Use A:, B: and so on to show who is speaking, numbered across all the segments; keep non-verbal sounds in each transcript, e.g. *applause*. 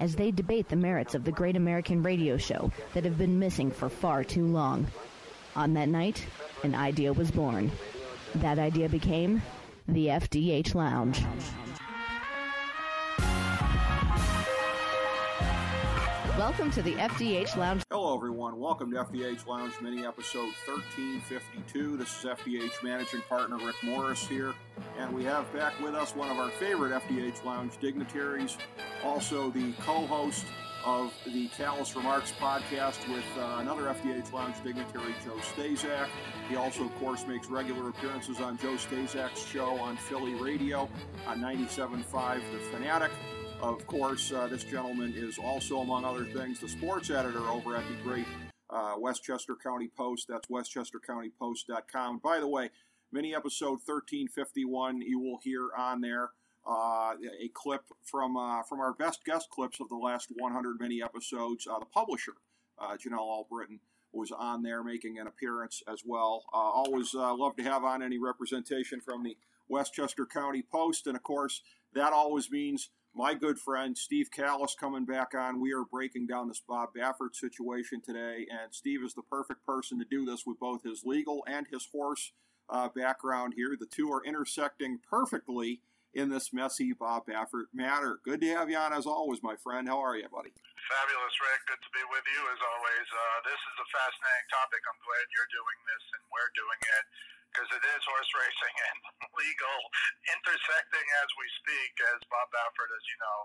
A: as they debate the merits of the great American radio show that have been missing for far too long. On that night, an idea was born. That idea became the FDH Lounge. Welcome to the FDH Lounge.
B: Hello, everyone. Welcome to FDH Lounge Mini Episode 1352. This is FDH Managing Partner Rick Morris here, and we have back with us one of our favorite FDH Lounge dignitaries, also the co host of the Callous Remarks podcast with uh, another FDH Lounge dignitary, Joe Stazak. He also, of course, makes regular appearances on Joe Stazak's show on Philly Radio on 97.5 The Fanatic. Of course, uh, this gentleman is also, among other things, the sports editor over at the great uh, Westchester County Post. That's westchestercountypost.com. By the way, mini episode 1351, you will hear on there uh, a clip from uh, from our best guest clips of the last 100 mini episodes. Uh, the publisher, uh, Janelle Albritton, was on there making an appearance as well. Uh, always uh, love to have on any representation from the Westchester County Post, and of course, that always means my good friend Steve Callis coming back on. We are breaking down this Bob Baffert situation today, and Steve is the perfect person to do this with both his legal and his horse uh, background here. The two are intersecting perfectly in this messy Bob Baffert matter. Good to have you on as always, my friend. How are you, buddy?
C: Fabulous, Rick. Good to be with you as always. Uh, this is a fascinating topic. I'm glad you're doing this and we're doing it because it is horse racing *laughs* and legal intersecting as we speak. As Bob Baffert, as you know,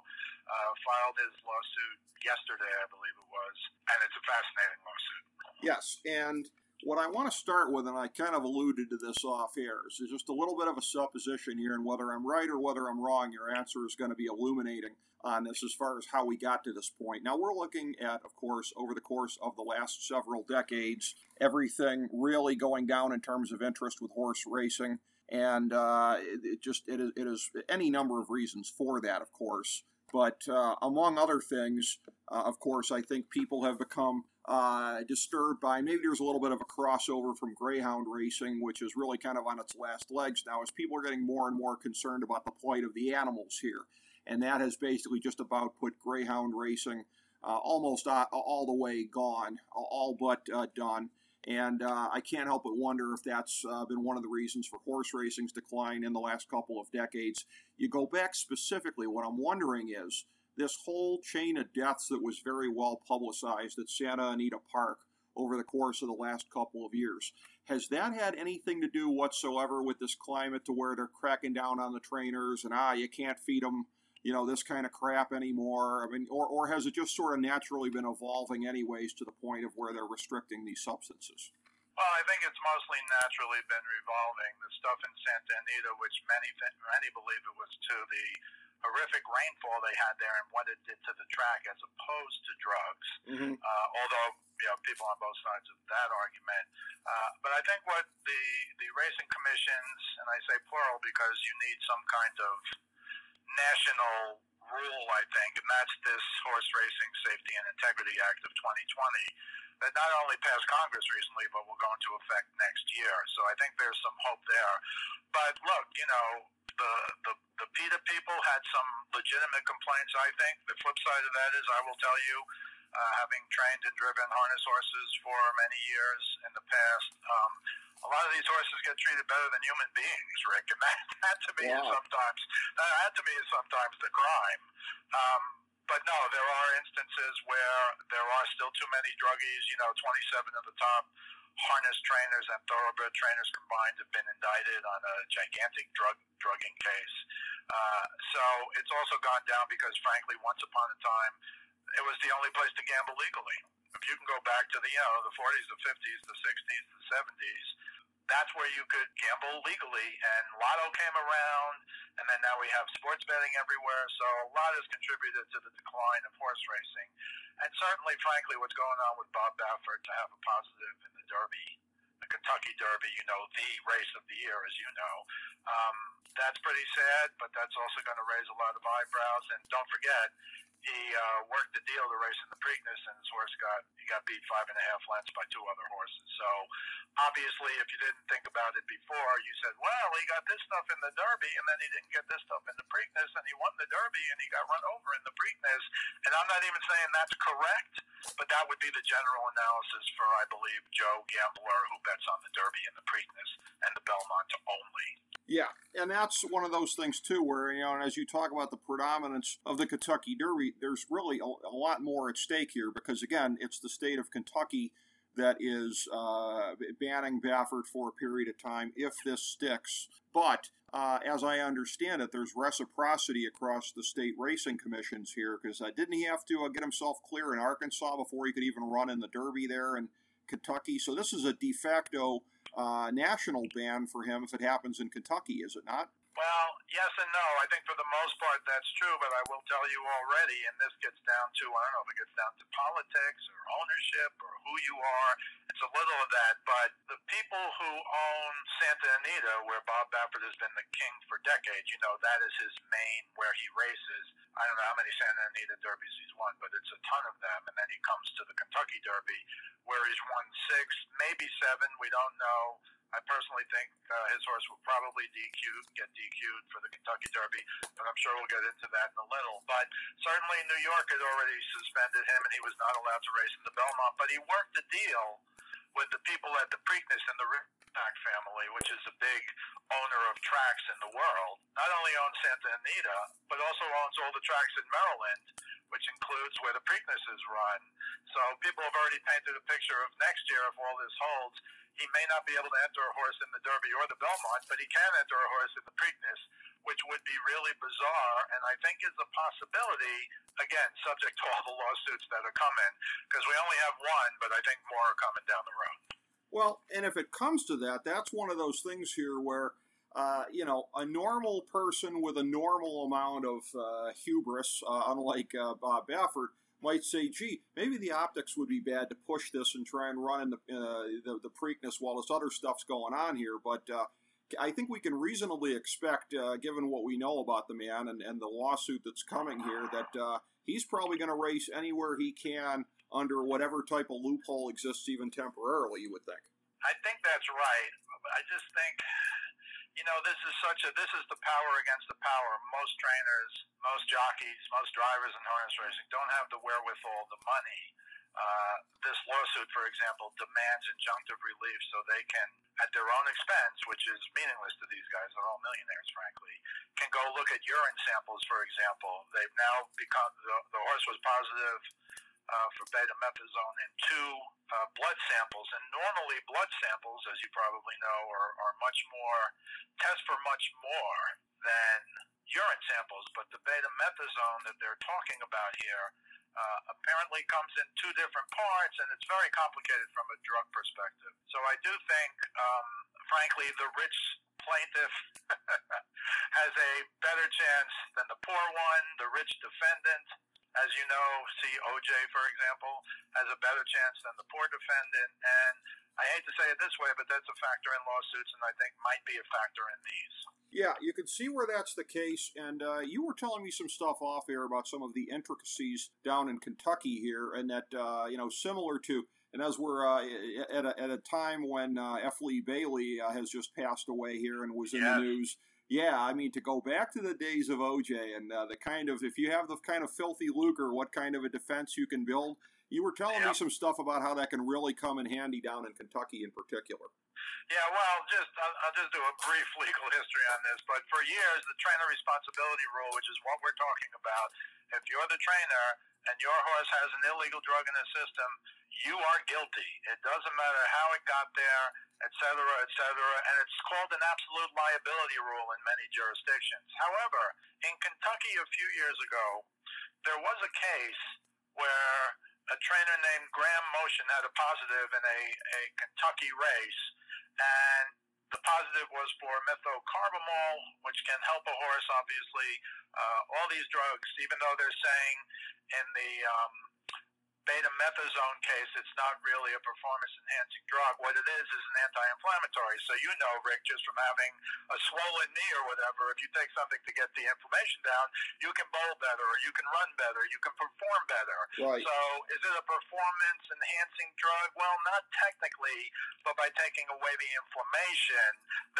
C: uh, filed his lawsuit yesterday, I believe it was, and it's a fascinating lawsuit.
B: Yes, and what I want to start with, and I kind of alluded to this off air, is just a little bit of a supposition here, and whether I'm right or whether I'm wrong, your answer is going to be illuminating on this as far as how we got to this point. Now, we're looking at, of course, over the course of the last several decades, everything really going down in terms of interest with horse racing. And uh, it, it, just it is, it is any number of reasons for that, of course. But uh, among other things, uh, of course, I think people have become uh, disturbed by maybe there's a little bit of a crossover from greyhound racing, which is really kind of on its last legs now, as people are getting more and more concerned about the plight of the animals here and that has basically just about put greyhound racing uh, almost uh, all the way gone, all but uh, done. And uh, I can't help but wonder if that's uh, been one of the reasons for horse racing's decline in the last couple of decades. You go back specifically, what I'm wondering is this whole chain of deaths that was very well publicized at Santa Anita Park over the course of the last couple of years. Has that had anything to do whatsoever with this climate to where they're cracking down on the trainers and, ah, you can't feed them you know, this kind of crap anymore? I mean, or, or has it just sort of naturally been evolving anyways to the point of where they're restricting these substances?
C: Well, I think it's mostly naturally been revolving. The stuff in Santa Anita, which many many believe it was to the horrific rainfall they had there and what it did to the track, as opposed to drugs. Mm-hmm. Uh, although you know people on both sides of that argument, uh, but I think what the the racing commissions, and I say plural because you need some kind of national rule, I think, and that's this Horse Racing Safety and Integrity Act of 2020 that not only passed Congress recently, but will go into effect next year. So I think there's some hope there. But look, you know, the, the, the PETA people had some legitimate complaints, I think. The flip side of that is, I will tell you, uh, having trained and driven harness horses for many years in the past, um, a lot of these horses get treated better than human beings, Rick, and *laughs* that, that to me yeah. is sometimes that to me is sometimes the crime. Um, but no, there are instances where there are still too many druggies. You know, 27 of the top harness trainers and thoroughbred trainers combined have been indicted on a gigantic drug drugging case. Uh, so it's also gone down because, frankly, once upon a time, it was the only place to gamble legally. If you can go back to the you know the 40s, the 50s, the 60s, the 70s, that's where you could gamble legally. And Lotto came around, and then now we have sports betting everywhere. So a lot has contributed to the decline of horse racing. And certainly, frankly, what's going on with Bob Baffert to have a positive in the Derby, the Kentucky Derby, you know, the race of the year, as you know. Um, that's pretty sad, but that's also going to raise a lot of eyebrows. And don't forget, he uh, worked the deal to race in the Preakness, and his horse got he got beat five and a half lengths by two other horses. So obviously, if you didn't think about it before, you said, "Well, he got this stuff in the Derby, and then he didn't get this stuff in the Preakness, and he won the Derby, and he got run over in the Preakness." And I'm not even saying that's correct, but that would be the general analysis for, I believe, Joe Gambler, who bets on the Derby and the Preakness and the Belmont only.
B: Yeah, and that's one of those things too, where you know, as you talk about the predominance of the Kentucky Derby, there's really a, a lot more at stake here because again, it's the state of Kentucky that is uh, banning Baffert for a period of time if this sticks. But uh, as I understand it, there's reciprocity across the state racing commissions here because uh, didn't he have to uh, get himself clear in Arkansas before he could even run in the Derby there in Kentucky? So this is a de facto uh, national ban for him if it happens in Kentucky, is it not?
C: Well, yes and no. I think for the most part that's true, but I will tell you already, and this gets down to I don't know if it gets down to politics or ownership or who you are. It's a little of that, but the people who own Santa Anita, where Bob Baffert has been the king for decades, you know that is his main where he races. I don't know how many Santa Anita Derbies he's won, but it's a ton of them. And then he comes to the Kentucky Derby, where he's won six, maybe seven. We don't know. I personally think uh, his horse will probably DQ, get DQ'd for the Kentucky Derby, but I'm sure we'll get into that in a little. But certainly New York had already suspended him, and he was not allowed to race in the Belmont. But he worked a deal with the people at the Preakness and the Ridgeback family, which is a big owner of tracks in the world. Not only owns Santa Anita, but also owns all the tracks in Maryland, which includes where the Preakness is run. So people have already painted a picture of next year if all this holds he may not be able to enter a horse in the Derby or the Belmont, but he can enter a horse in the Preakness, which would be really bizarre, and I think is a possibility. Again, subject to all the lawsuits that are coming, because we only have one, but I think more are coming down the road.
B: Well, and if it comes to that, that's one of those things here where. Uh, you know, a normal person with a normal amount of uh, hubris, uh, unlike uh, Bob Baffert, might say, gee, maybe the optics would be bad to push this and try and run in the, uh, the, the, Preakness while this other stuff's going on here. But uh, I think we can reasonably expect, uh, given what we know about the man and, and the lawsuit that's coming here, that uh, he's probably going to race anywhere he can under whatever type of loophole exists, even temporarily, you would think.
C: I think that's right. I just think you know, this is such a this is the power against the power. Most trainers, most jockeys, most drivers in harness racing don't have the wherewithal, the money. Uh, this lawsuit, for example, demands injunctive relief so they can, at their own expense, which is meaningless to these guys, they're all millionaires, frankly, can go look at urine samples, for example. They've now become the, the horse was positive uh, for betamethasone in two uh, blood samples. And normally, blood samples, as you probably know, are, are much more test for much more than urine samples. But the betamethasone that they're talking about here uh, apparently comes in two different parts, and it's very complicated from a drug perspective. So I do think, um, frankly, the rich plaintiff *laughs* has a better chance than the poor one, the rich defendant as you know, see OJ, for example, has a better chance than the poor defendant. And I hate to say it this way, but that's a factor in lawsuits, and I think might be a factor in these.
B: Yeah, you can see where that's the case. And uh, you were telling me some stuff off air about some of the intricacies down in Kentucky here, and that, uh, you know, similar to. And as we're uh, at, a, at a time when uh, F. Lee Bailey uh, has just passed away here and was in yes. the news, yeah, I mean, to go back to the days of OJ and uh, the kind of, if you have the kind of filthy lucre, what kind of a defense you can build. You were telling me some stuff about how that can really come in handy down in Kentucky in particular.
C: Yeah, well, just I'll, I'll just do a brief *laughs* legal history on this. But for years, the trainer responsibility rule, which is what we're talking about, if you're the trainer and your horse has an illegal drug in the system, you are guilty. It doesn't matter how it got there, et cetera, et cetera. And it's called an absolute liability rule in many jurisdictions. However, in Kentucky a few years ago, there was a case where a trainer named Graham Motion had a positive in a, a Kentucky race and the positive was for methocarbamol, which can help a horse, obviously. Uh, all these drugs, even though they're saying in the um, betamethasone case, it's not really a performance enhancing drug. What it is is an anti inflammatory. So, you know, Rick, just from having a swollen knee or whatever, if you take something to get the inflammation down, you can bowl better or you can run better, you can perform better.
B: Right.
C: So, is it a performance enhancing drug? Well, not technically, but by taking away the inflammation,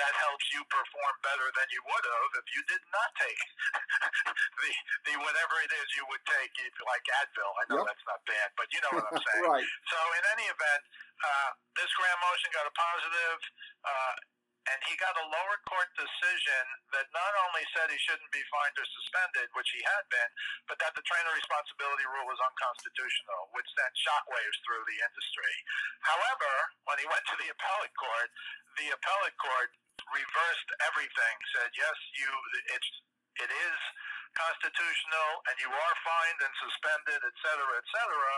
C: that helps you perform better than you would have if you did not take *laughs* the, the whatever it is you would take, if, like Advil. I know
B: Yep.
C: that's not bad, but you know what I'm *laughs* saying.
B: right.
C: So in any event, uh, this Graham Motion got a positive, uh, and he got a lower court decision that not only said he shouldn't be fined or suspended, which he had been, but that the trainer responsibility rule was unconstitutional, which sent shockwaves through the industry. However, when he went to the appellate court, the appellate court reversed everything, said yes, you it's it is constitutional, and you are fined and suspended, et cetera, et cetera.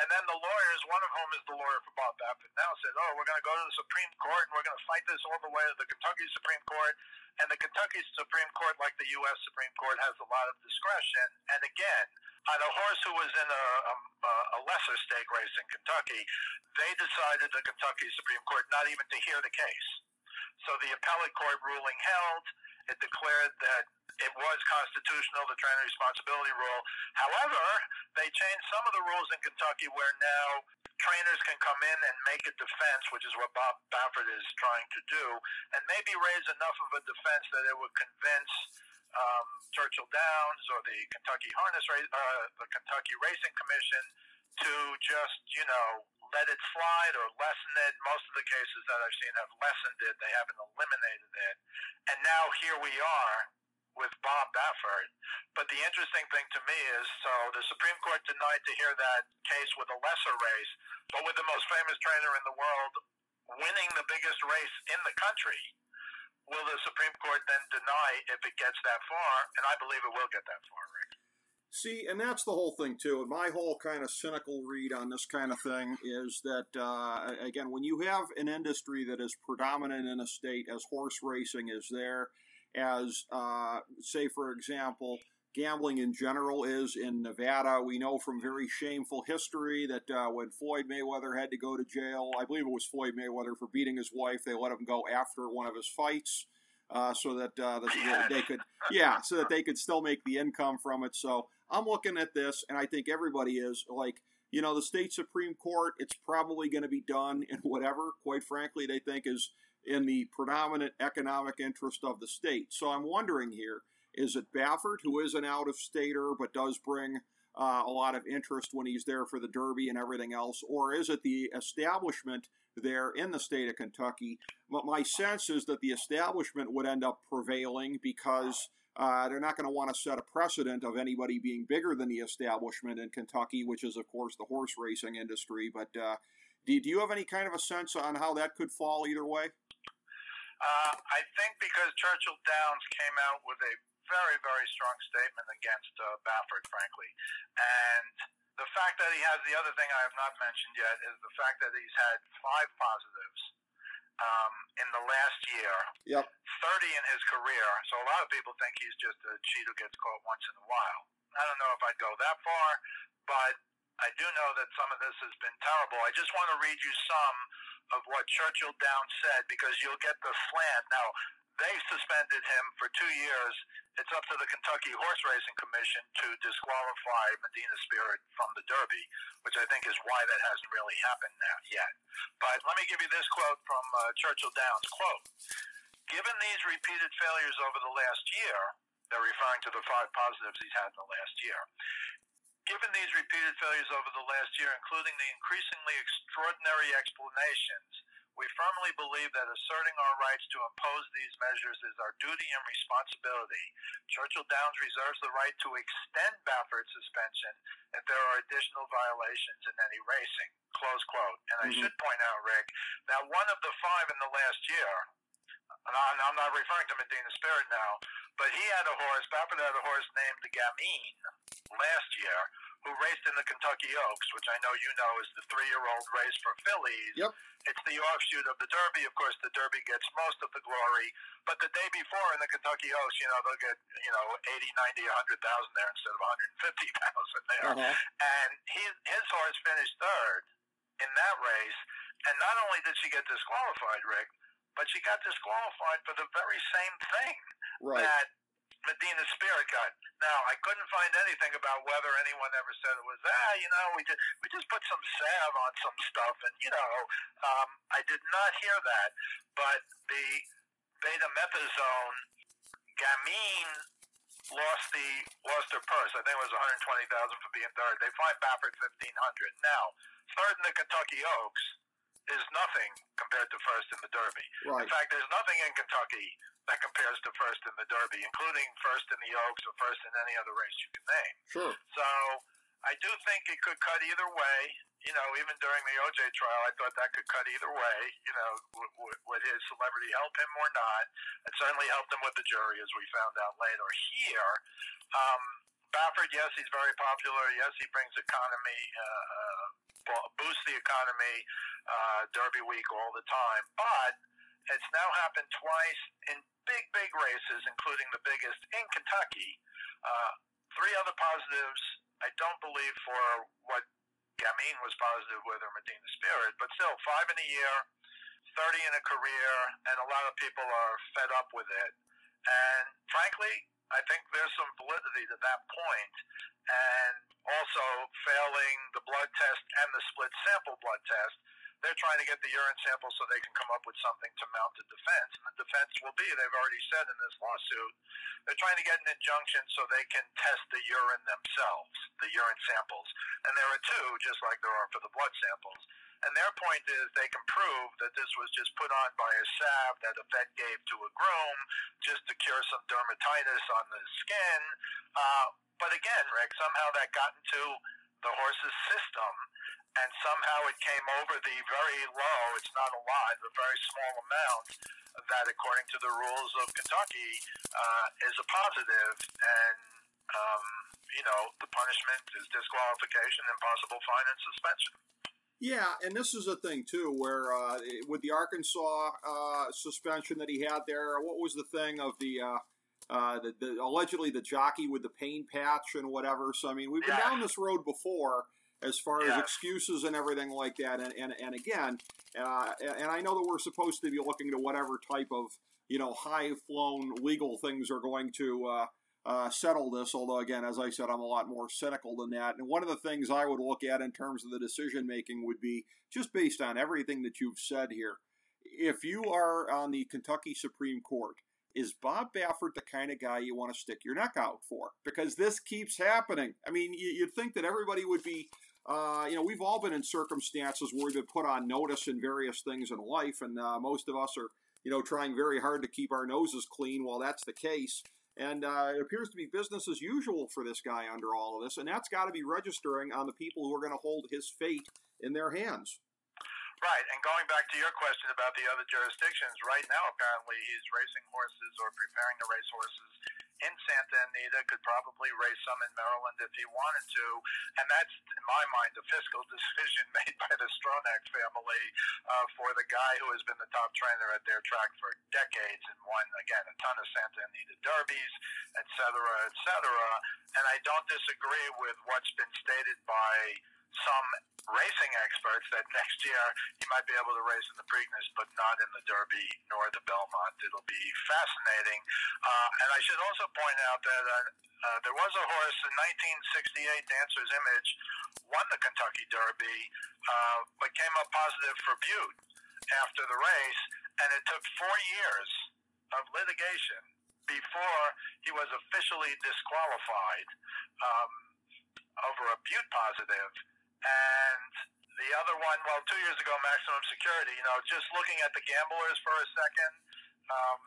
C: And then the lawyers, one of whom is the lawyer for Bob Baffert now, said, "Oh, we're going to go to the Supreme Court and we're going to fight this all the way to the Kentucky Supreme Court." And the Kentucky Supreme Court, like the U.S. Supreme Court, has a lot of discretion. And again, on a horse who was in a, a, a lesser stake race in Kentucky, they decided the Kentucky Supreme Court not even to hear the case. So the appellate court ruling held. It declared that it was constitutional, the trainer responsibility rule. However, they changed some of the rules in Kentucky where now trainers can come in and make a defense, which is what Bob Baffert is trying to do, and maybe raise enough of a defense that it would convince um, Churchill Downs or the Kentucky Harness uh, the Kentucky Racing Commission to just, you know, let it slide or lessen it. Most of the cases that I've seen have lessened it. They haven't eliminated it. And now here we are with Bob Baffert. But the interesting thing to me is, so the Supreme Court denied to hear that case with a lesser race, but with the most famous trainer in the world winning the biggest race in the country. Will the Supreme Court then deny if it gets that far? And I believe it will get that far, Rick.
B: See, and that's the whole thing too. And my whole kind of cynical read on this kind of thing is that uh, again, when you have an industry that is predominant in a state, as horse racing is there, as uh, say for example, gambling in general is in Nevada. We know from very shameful history that uh, when Floyd Mayweather had to go to jail, I believe it was Floyd Mayweather for beating his wife, they let him go after one of his fights. Uh, so that uh, the, *laughs* they could, yeah, so that they could still make the income from it. So I'm looking at this, and I think everybody is like, you know, the state supreme court. It's probably going to be done *laughs* in whatever, quite frankly, they think is in the predominant economic interest of the state. So I'm wondering here: is it Baffert, who is an out-of-stater but does bring uh, a lot of interest when he's there for the Derby and everything else, or is it the establishment there in the state of Kentucky? But my sense is that the establishment would end up prevailing because uh, they're not going to want to set a precedent of anybody being bigger than the establishment in Kentucky, which is, of course, the horse racing industry. But uh, do, do you have any kind of a sense on how that could fall either way?
C: Uh, I think because Churchill Downs came out with a very, very strong statement against uh, Baffert, frankly. And the fact that he has the other thing I have not mentioned yet is the fact that he's had five positives um, in the last year,
B: Yep.
C: 30 in his career. So a lot of people think he's just a cheat who gets caught once in a while. I don't know if I'd go that far, but I do know that some of this has been terrible. I just want to read you some of what Churchill Downs said because you'll get the slant. Now, they suspended him for two years. It's up to the Kentucky Horse Racing Commission to disqualify Medina Spirit from the Derby, which I think is why that hasn't really happened now yet. But let me give you this quote from uh, Churchill Downs. Quote, Given these repeated failures over the last year, they're referring to the five positives he's had in the last year. Given these repeated failures over the last year, including the increasingly extraordinary explanations, we firmly believe that asserting our rights to impose these measures is our duty and responsibility. Churchill Downs reserves the right to extend Baffert's suspension if there are additional violations in any racing. Close quote. And I
B: Mhm.
C: should point out, Rick, that one of the five in the last year, and I'm I'm not referring to Medina Spirit now, but he had a horse, Baffert had a horse named Gamine last year, who raced in the Kentucky Oaks, which I know you know is the three-year-old race for fillies.
B: Yep.
C: It's the offshoot of the Derby. Of course, the Derby gets most of the glory, but the day before in the Kentucky Oaks, you know, they'll get you know 80, 90, 100,000 there instead of 150,000 *laughs* there.
B: Uh-huh.
C: And he, his horse finished third in that race. And not only did she get disqualified, Rick, but she got disqualified for the very same thing
B: Right.
C: that Medina Spirit got. Now, I couldn't find anything about whether anyone ever said it was ah, you know, we just we just put some salve on some stuff, and you know, um, I did not hear that. But the betamethasone Gamine lost the lost her purse. I think it was one hundred twenty thousand for being third. They fined Baffert fifteen hundred. Now, third in the Kentucky Oaks is nothing compared to first in the Derby.
B: Right.
C: In fact, there's nothing in Kentucky that compares to first in the Derby, including first in the Oaks or first in any other race you can name.
B: Sure.
C: So I do think it could cut either way. You know, even during the OJ trial, I thought that could cut either way. You know, w- w- would his celebrity help him or not? It certainly helped him with the jury, as we found out later. Here, um, Baffert, yes, he's very popular. Yes, he brings economy, uh, uh, boosts the economy, uh, Derby week all the time. But it's now happened twice in big, big races, including the biggest in Kentucky. Uh, three other positives. I don't believe for what Gamine was positive with or Medina Spirit, but still five in a year, 30 in a career, and a lot of people are fed up with it. And I think there's some validity to that point. And also failing the blood test and the split sample blood test, they're trying to get the urine sample so they can come up with something to mount a defense. And the defense will be, they've already said in this lawsuit, they're trying to get an injunction so they can test the urine themselves, the urine samples. And there are two, just like there are for the blood samples. And their point is they can prove that this was just put on by a salve that a vet gave to a groom just to cure some dermatitis on the skin. Uh, but again, Rick, somehow that got into the horse's system and somehow it came over the very low, it's not a lot, a very small amount that, according to the rules of Kentucky, uh, is a positive, and um, you know the punishment is disqualification and possible fine and suspension.
B: Yeah, and this is a thing too, where uh, with the Arkansas uh, suspension that he had there, what was the thing of the, uh, uh, the, the allegedly the jockey with the pain patch and whatever? So I mean, we've been
C: Yeah.
B: down this road before as far as excuses and everything like that, and and, and again, uh, and I know that we're supposed to be looking to whatever type of you know high flown legal things are going to. Uh, settle this. Although, again, as I said, I'm a lot more cynical than that. And one of the things I would look at in terms of the decision making would be just based on everything that you've said here. If you are on the Kentucky Supreme Court, is Bob Baffert the kind of guy you want to stick your neck out for? Because this keeps happening. I mean, you, you'd think that everybody would be. Uh, you know, we've all been in circumstances where we've been put on notice in various things in life, and uh, most of us are, you know, trying very hard to keep our noses clean while that's the case. And uh, it appears to be business as usual for this guy under all of this, and that's got to be registering on the people who are going to hold his fate in their hands.
C: Right, and going back to your question about the other jurisdictions, right now apparently he's racing horses or preparing to race horses in Santa Anita, could probably race some in Maryland if he wanted to, and that's, in my mind, a fiscal *laughs* decision made by the Stronach family uh, for the guy who has been the top trainer at their track for decades and won, again, a ton of Santa Anita derbies, et cetera, et cetera, and I don't disagree with what's been stated by some racing experts that next year he might be able to race in the Preakness, but not in the Derby nor the Belmont. It'll be fascinating. Uh, and I should also point out that uh, uh, there was a horse in 1968, Dancer's Image, won the Kentucky Derby, uh, but came up positive for Bute after the race, and it took four years of litigation before he was officially disqualified um, over a Bute positive. And the other one, well, two years ago, Maximum Security, you know, just looking at the gamblers for a second, um,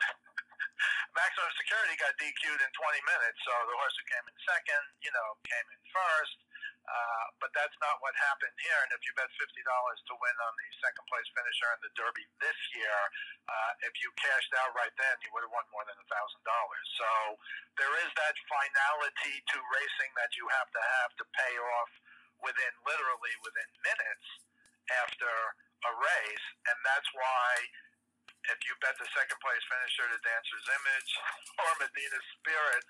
C: *laughs* Maximum Security got DQ'd in 20 minutes, so the horse who came in second, you know, came in first. Uh, but that's not what happened here. And if you bet fifty dollars to win on the second place finisher in the Derby this year, uh, if you cashed out right then, you would have won more than a thousand dollars. So there is that finality to racing that you have to have to pay off within literally within minutes after a race, and that's why if you bet the second place finisher to Dancer's Image or Medina's Spirit,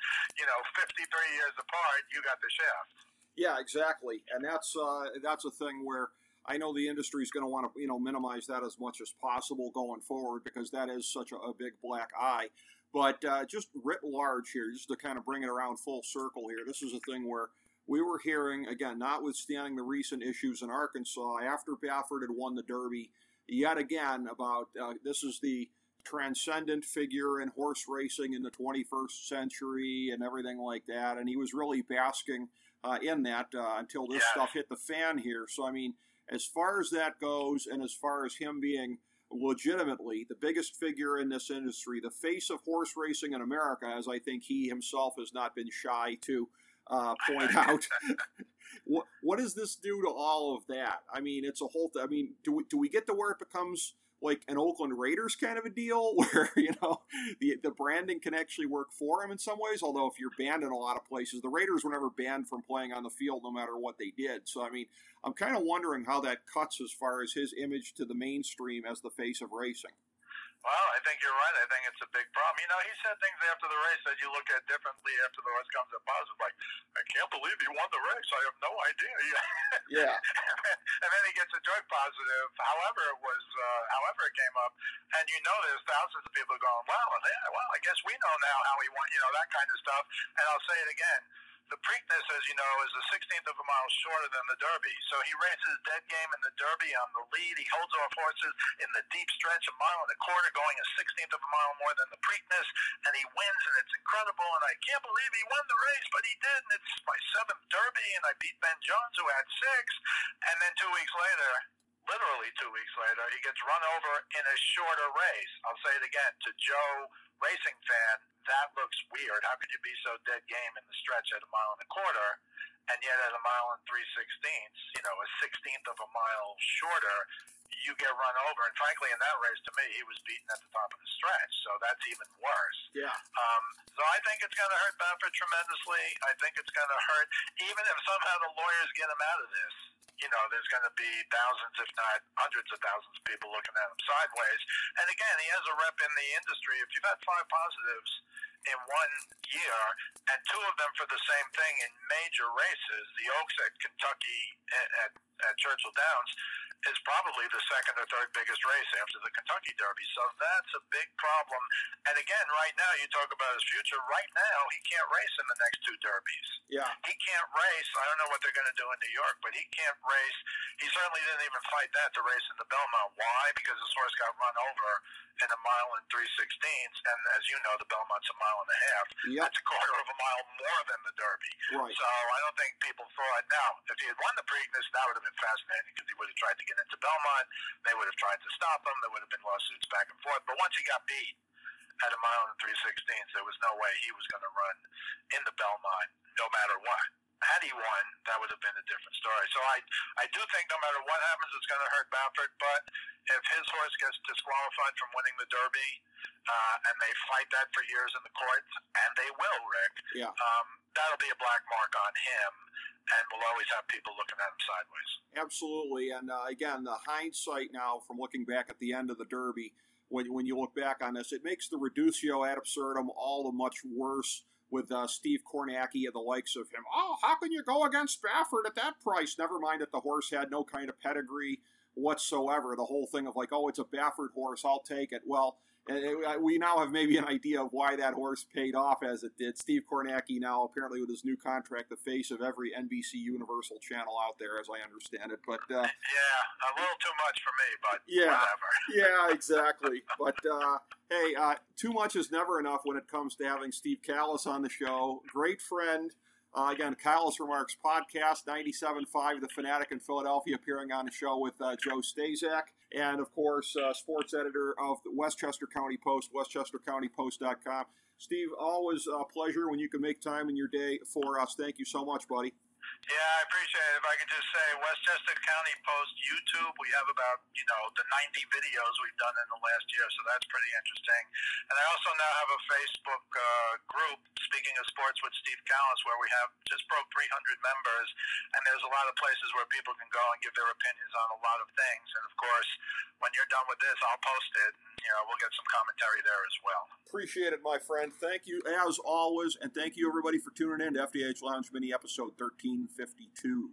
C: you know, 53 years apart, you got the shaft.
B: Yeah, exactly, and that's uh, that's a thing where I know the industry is going to want to you know minimize that as much as possible going forward because that is such a, a big black eye. But uh, just writ large here, just to kind of bring it around full circle here, this is a thing where we were hearing again, notwithstanding the recent issues in Arkansas, after Baffert had won the Derby, yet again about uh, this is the transcendent figure in horse racing in the 21st century and everything like that, and he was really basking uh, in that uh, until this
C: Yeah.
B: stuff hit the fan here. So, I mean, as far as that goes, and as far as him being legitimately the biggest figure in this industry, the face of horse racing in America, as I think he himself has not been shy to uh, *laughs* point out. *laughs* what what does this do to all of that? I mean, it's a whole. Th- I mean, do we do we get to where it becomes like an Oakland Raiders kind of a deal, *laughs* where you know the the branding can actually work for him in some ways? Although if you're banned in a lot of places, the Raiders were never banned from playing on the field, no matter what they did. So I mean, I'm kind of wondering how that cuts as far as his image to the mainstream as the face of racing.
C: Well, I think you're right. I think it's a big problem. You know, he said things after the race that you look at differently after the horse comes up positive. Like, I can't believe he won the race. I have no idea. *laughs*
B: Yeah.
C: and then he gets a drug positive. However, it was, uh, however it came up, and you know, there's thousands of people going, "Wow, yeah, well, I guess we know now how he won." You know, that kind of stuff. And I'll say it again. The Preakness, as you know, is a 16th of a mile shorter than the Derby. So he races dead game in the Derby on the lead. He holds off horses in the deep stretch, a mile and a quarter, going a 16th of a mile more than the Preakness, and he wins, and it's incredible. And I can't believe he won the race, but he did, and it's my seventh Derby, and I beat Ben Jones, who had six. And then two weeks later, literally two weeks later, he gets run over in a shorter race. I'll say it again to Joe, racing fan, that looks weird. How could you be so dead game in the stretch at a mile and a quarter, and yet at a mile and three sixteenths, you know, a sixteenth of a mile shorter, you get run over. And frankly, in that race, to me, he was beaten at the top of the stretch, so that's even worse.
B: Yeah.
C: Um, so I think it's going to hurt Baffert tremendously. I think it's going to hurt, even if somehow the lawyers get him out of this. You know, there's going to be thousands, if not hundreds of thousands of people looking at him sideways. And again, he has a rep in the industry. If you've had five positives in one year, and two of them for the same thing in major races, the Oaks at Kentucky at, at, Churchill Downs is probably the second or third biggest race after the Kentucky Derby. So that's a big problem. And again, right now, you talk about his future. Right now, he can't race in the next two Derbies.
B: Yeah.
C: He can't race. I don't know what they're going to do in New York, but he can't race. He certainly didn't even fight that to race in the Belmont. Why? Because his horse got run over in a mile and three sixteenths, and as you know, the Belmont's a mile and a half.
B: Yep.
C: That's a quarter of a mile more than the Derby.
B: Right.
C: So I don't think people thought. Now, if he had won the Preakness, that would have been fascinating because he would have tried to get into Belmont. They would have tried to stop him. There would have been lawsuits back and forth. But once he got beat at a mile and three sixteenths, there was no way he was going to run in the Belmont, no matter what. Had he won, that would have been a different story. So I, I do think no matter what happens, it's going to hurt Baffert. But if his horse gets disqualified from winning the Derby, uh, and they fight that for years in the courts, and they will, Rick,
B: Yeah.
C: um, that'll be a black mark on him, and we'll always have people looking at him sideways.
B: Absolutely, and uh, again, the hindsight now from looking back at the end of the Derby, when when you look back on this, it makes the reductio ad absurdum all the much worse with uh, Steve Kornacki and the likes of him. Oh, how can you go against Baffert at that price? Never mind that the horse had no kind of pedigree whatsoever. The whole thing of like, oh, it's a Baffert horse, I'll take it. Well. And it- we now have maybe an idea of why that horse paid off as it did. Steve Kornacki now apparently with his new contract, the face of every NBC Universal channel out there, as I understand it. But uh, *laughs*
C: Yeah, a little too much for me, but
B: Yeah.
C: whatever. *laughs*
B: yeah, exactly. But uh, hey, uh, too much is never enough when it comes to having Steve Callis on the show. Great friend. Uh, again, Callis Remarks podcast, 97.5 The Fanatic in Philadelphia, appearing on the show with uh, Joe Stazak. And, of course, uh, sports editor of the Westchester County Post, westchestercountypost.com. Steve, always a pleasure when you can make time in your day for us. Thank you so much, buddy.
C: Yeah, I appreciate it. If I could just say, Westchester County Post YouTube, we have about, you know, the 90 videos we've done in the last year, so that's pretty interesting. And I also now have a Facebook uh, group, Speaking of Sports with Steve Callis, where we have just broke 300 members, and there's a lot of places where people can go and give their opinions on a lot of things. And of course, when you're done with this, I'll post it, and, you know, we'll get some commentary there as well.
B: Appreciate it, my friend. Thank you, as always, and thank you, everybody, for tuning in to FDH Lounge Mini Episode 1352.